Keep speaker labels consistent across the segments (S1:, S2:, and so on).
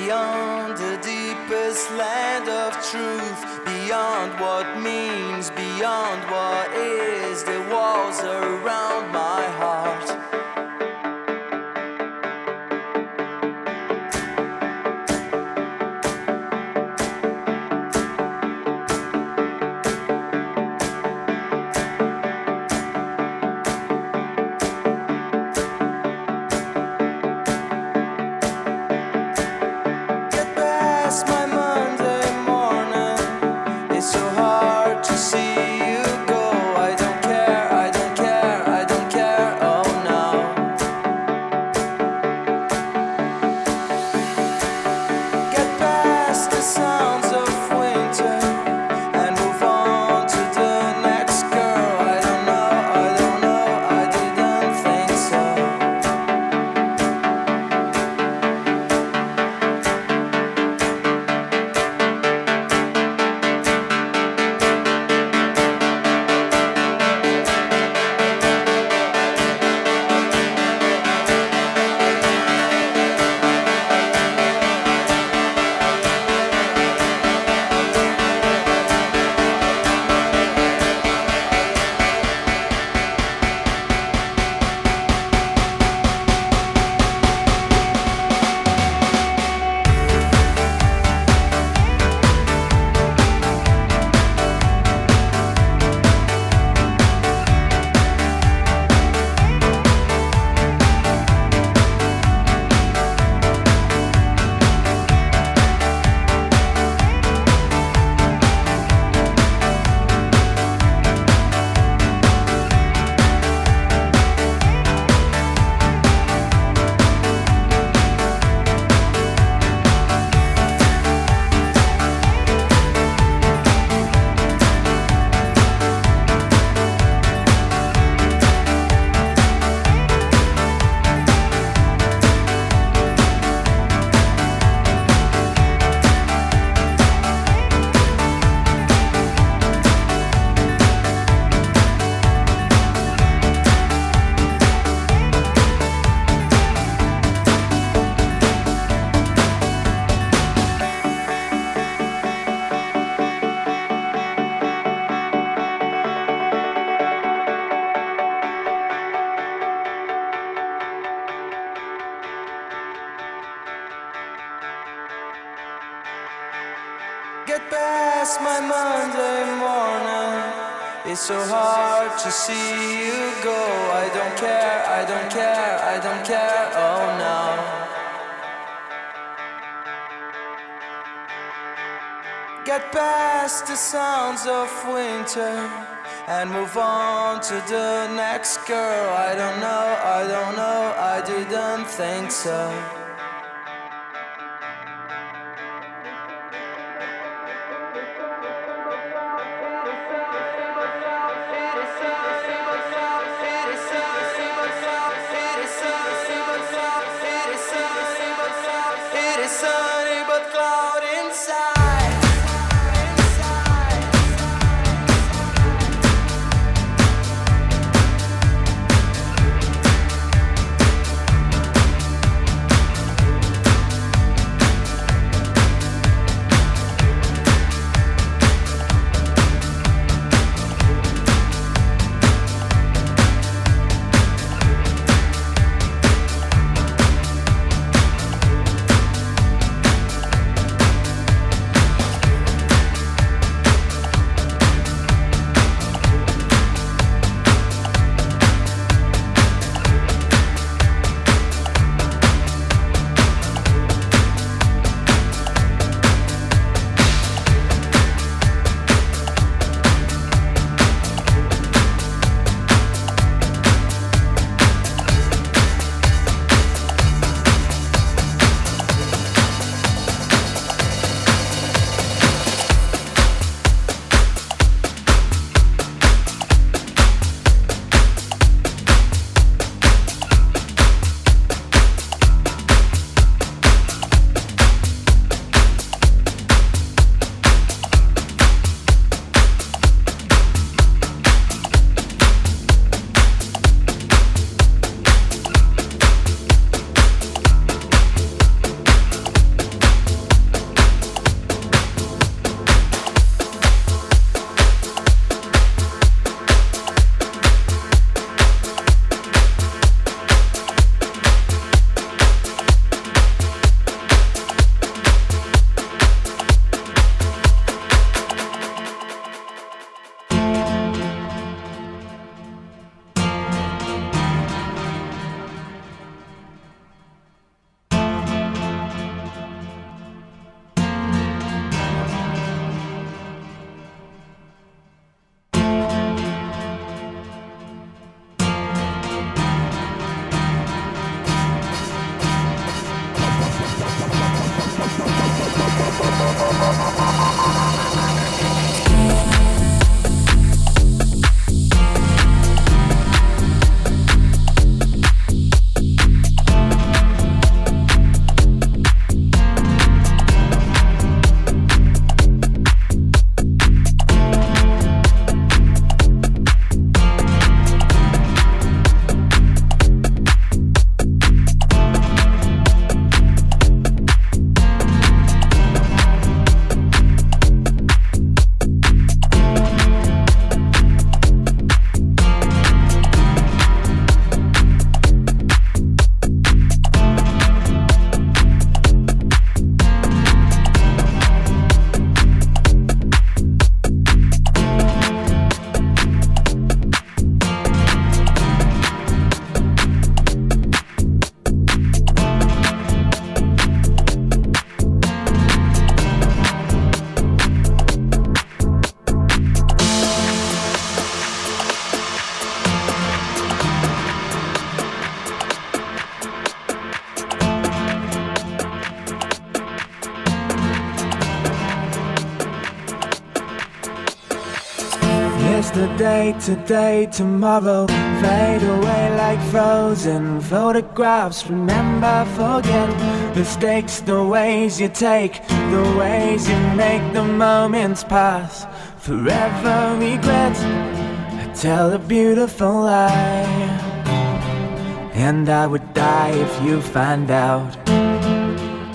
S1: Beyond the deepest land of truth, beyond what means, beyond what is, the walls around my to the next girl. I don't know, I don't know, I didn't think so.
S2: Yesterday, today, tomorrow fade away like frozen photographs. Remember, forget the mistakes, the ways you take, the ways you make the moments pass. Forever regret. I tell a beautiful lie, and I would die if you find out.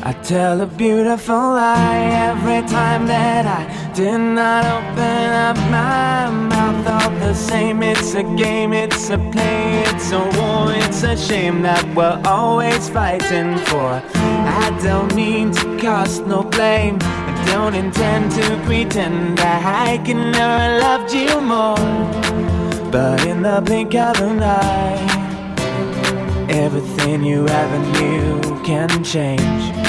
S2: I tell a beautiful lie every time that I did not open up my mouth. All the same, it's a game, it's a play, it's a war, it's a shame that we're always fighting for. I don't mean to cast no blame, I don't intend to pretend that I can never loved you more. But in the blink of an eye. Everything you ever knew can change.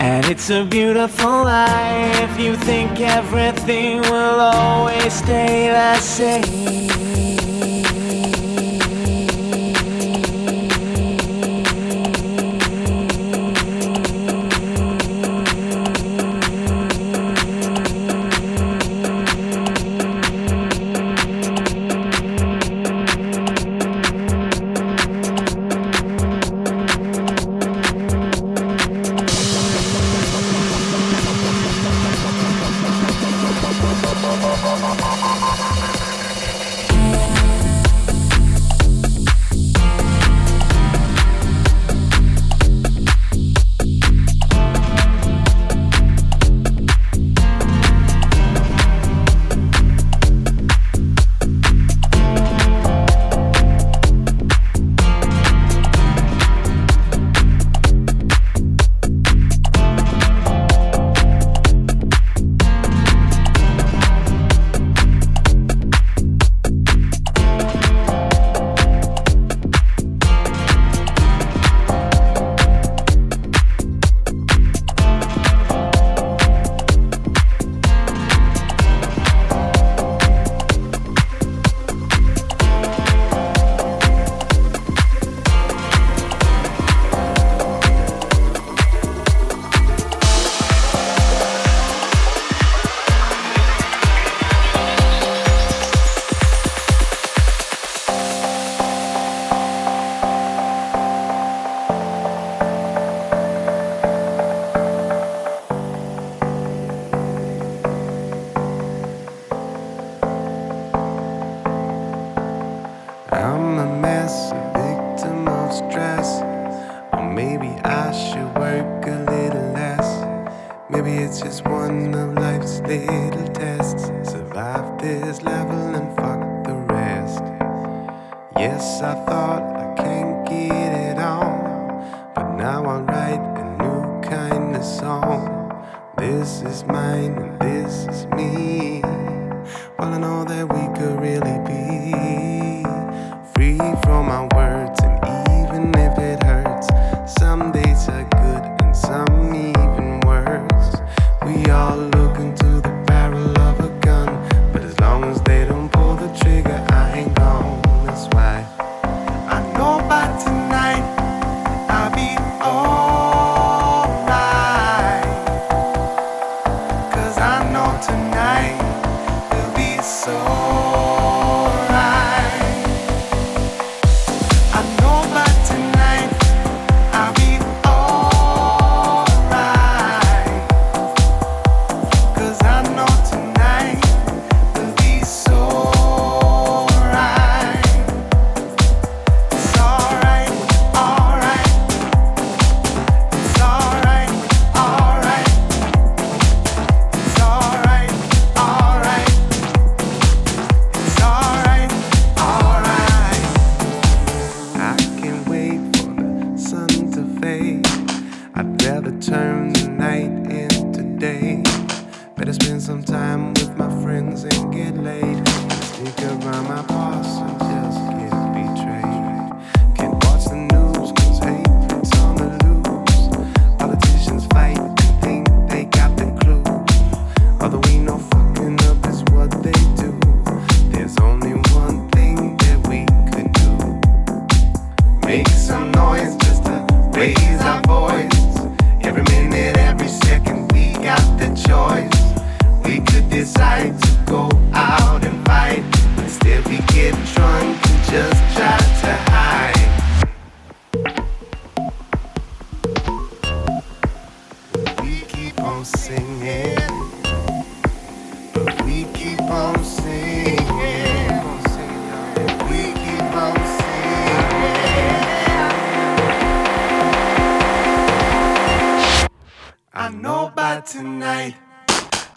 S2: And it's a beautiful life if you think everything will always stay the same.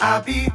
S2: I'll be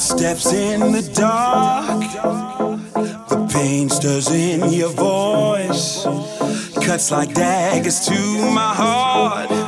S3: Footsteps in the dark. The pain stirs in your voice. Cuts like daggers to my heart.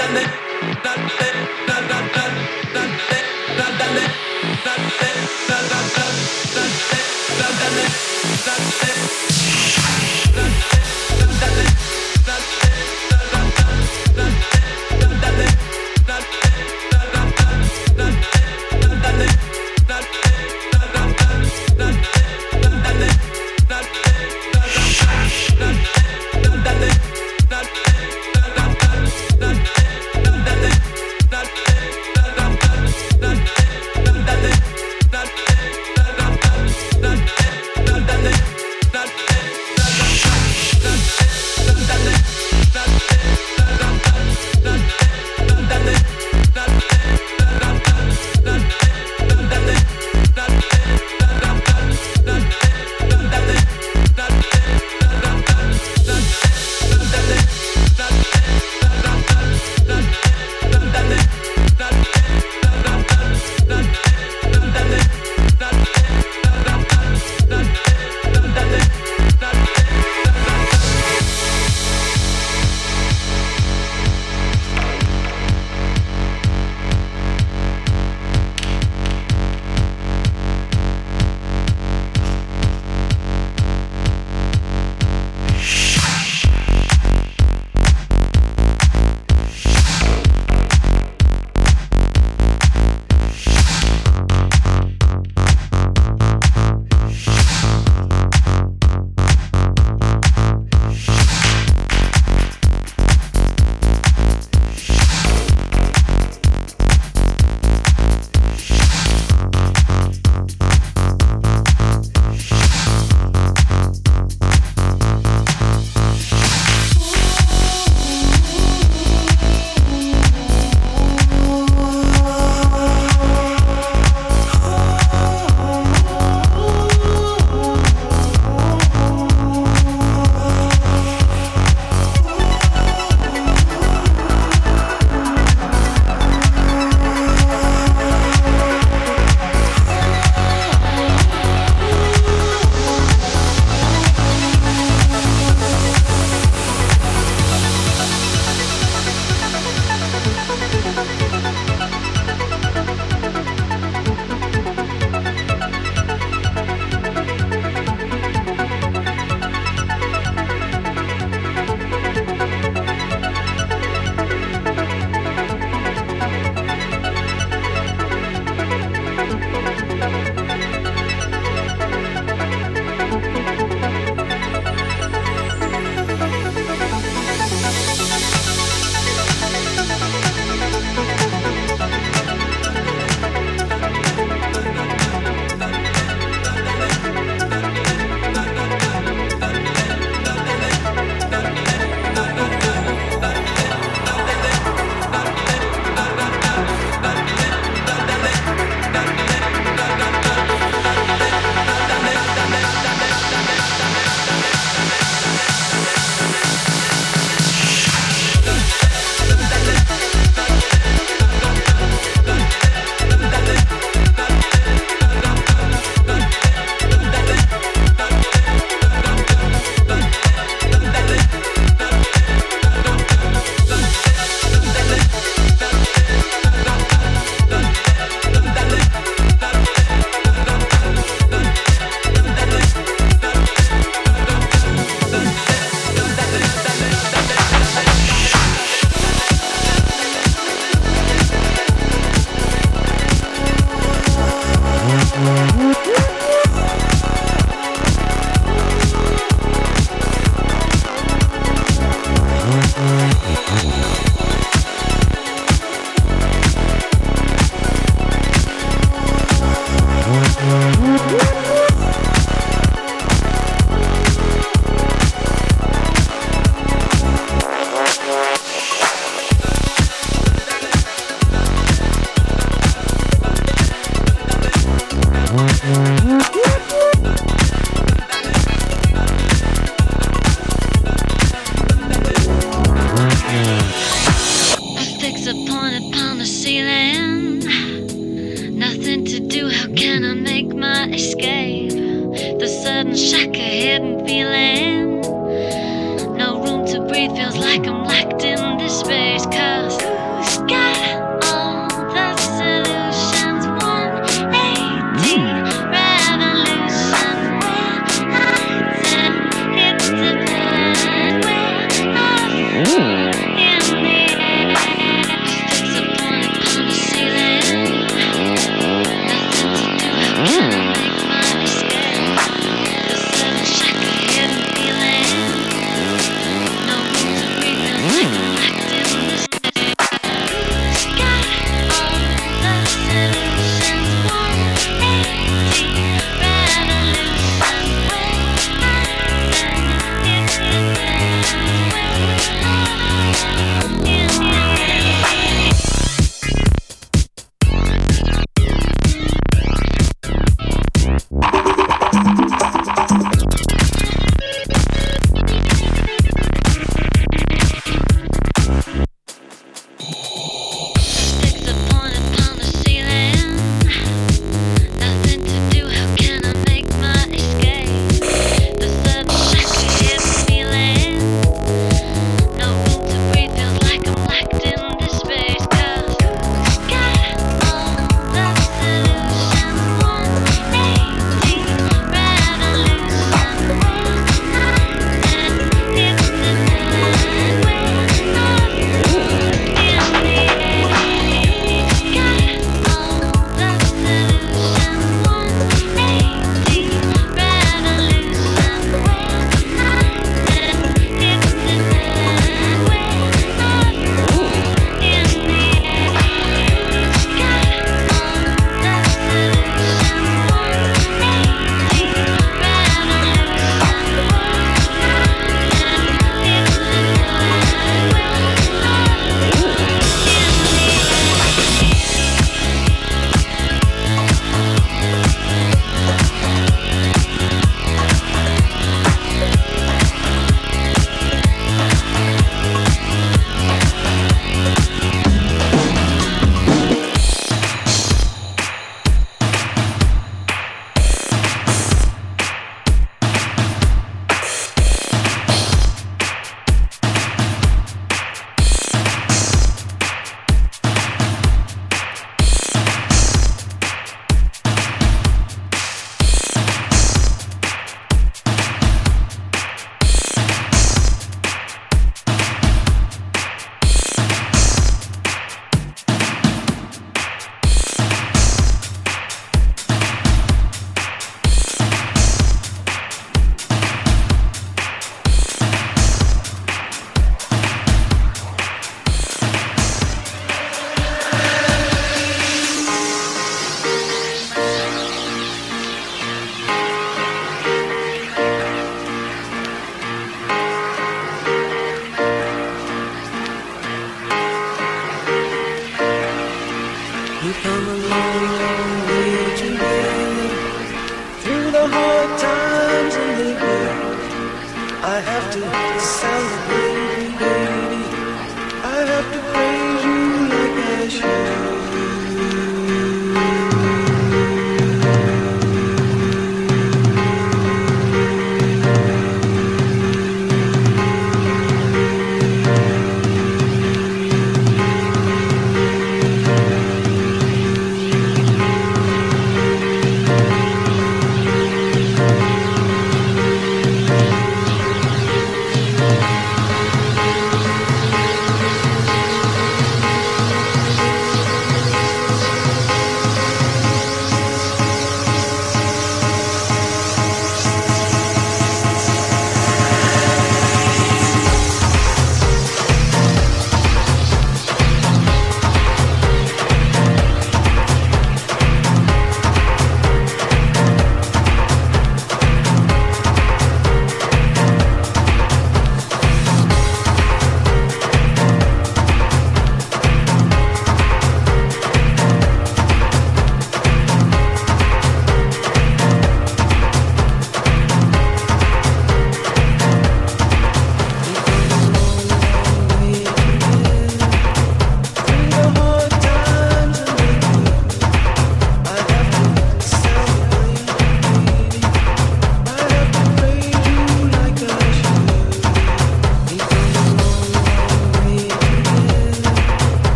S4: nothing, nothing.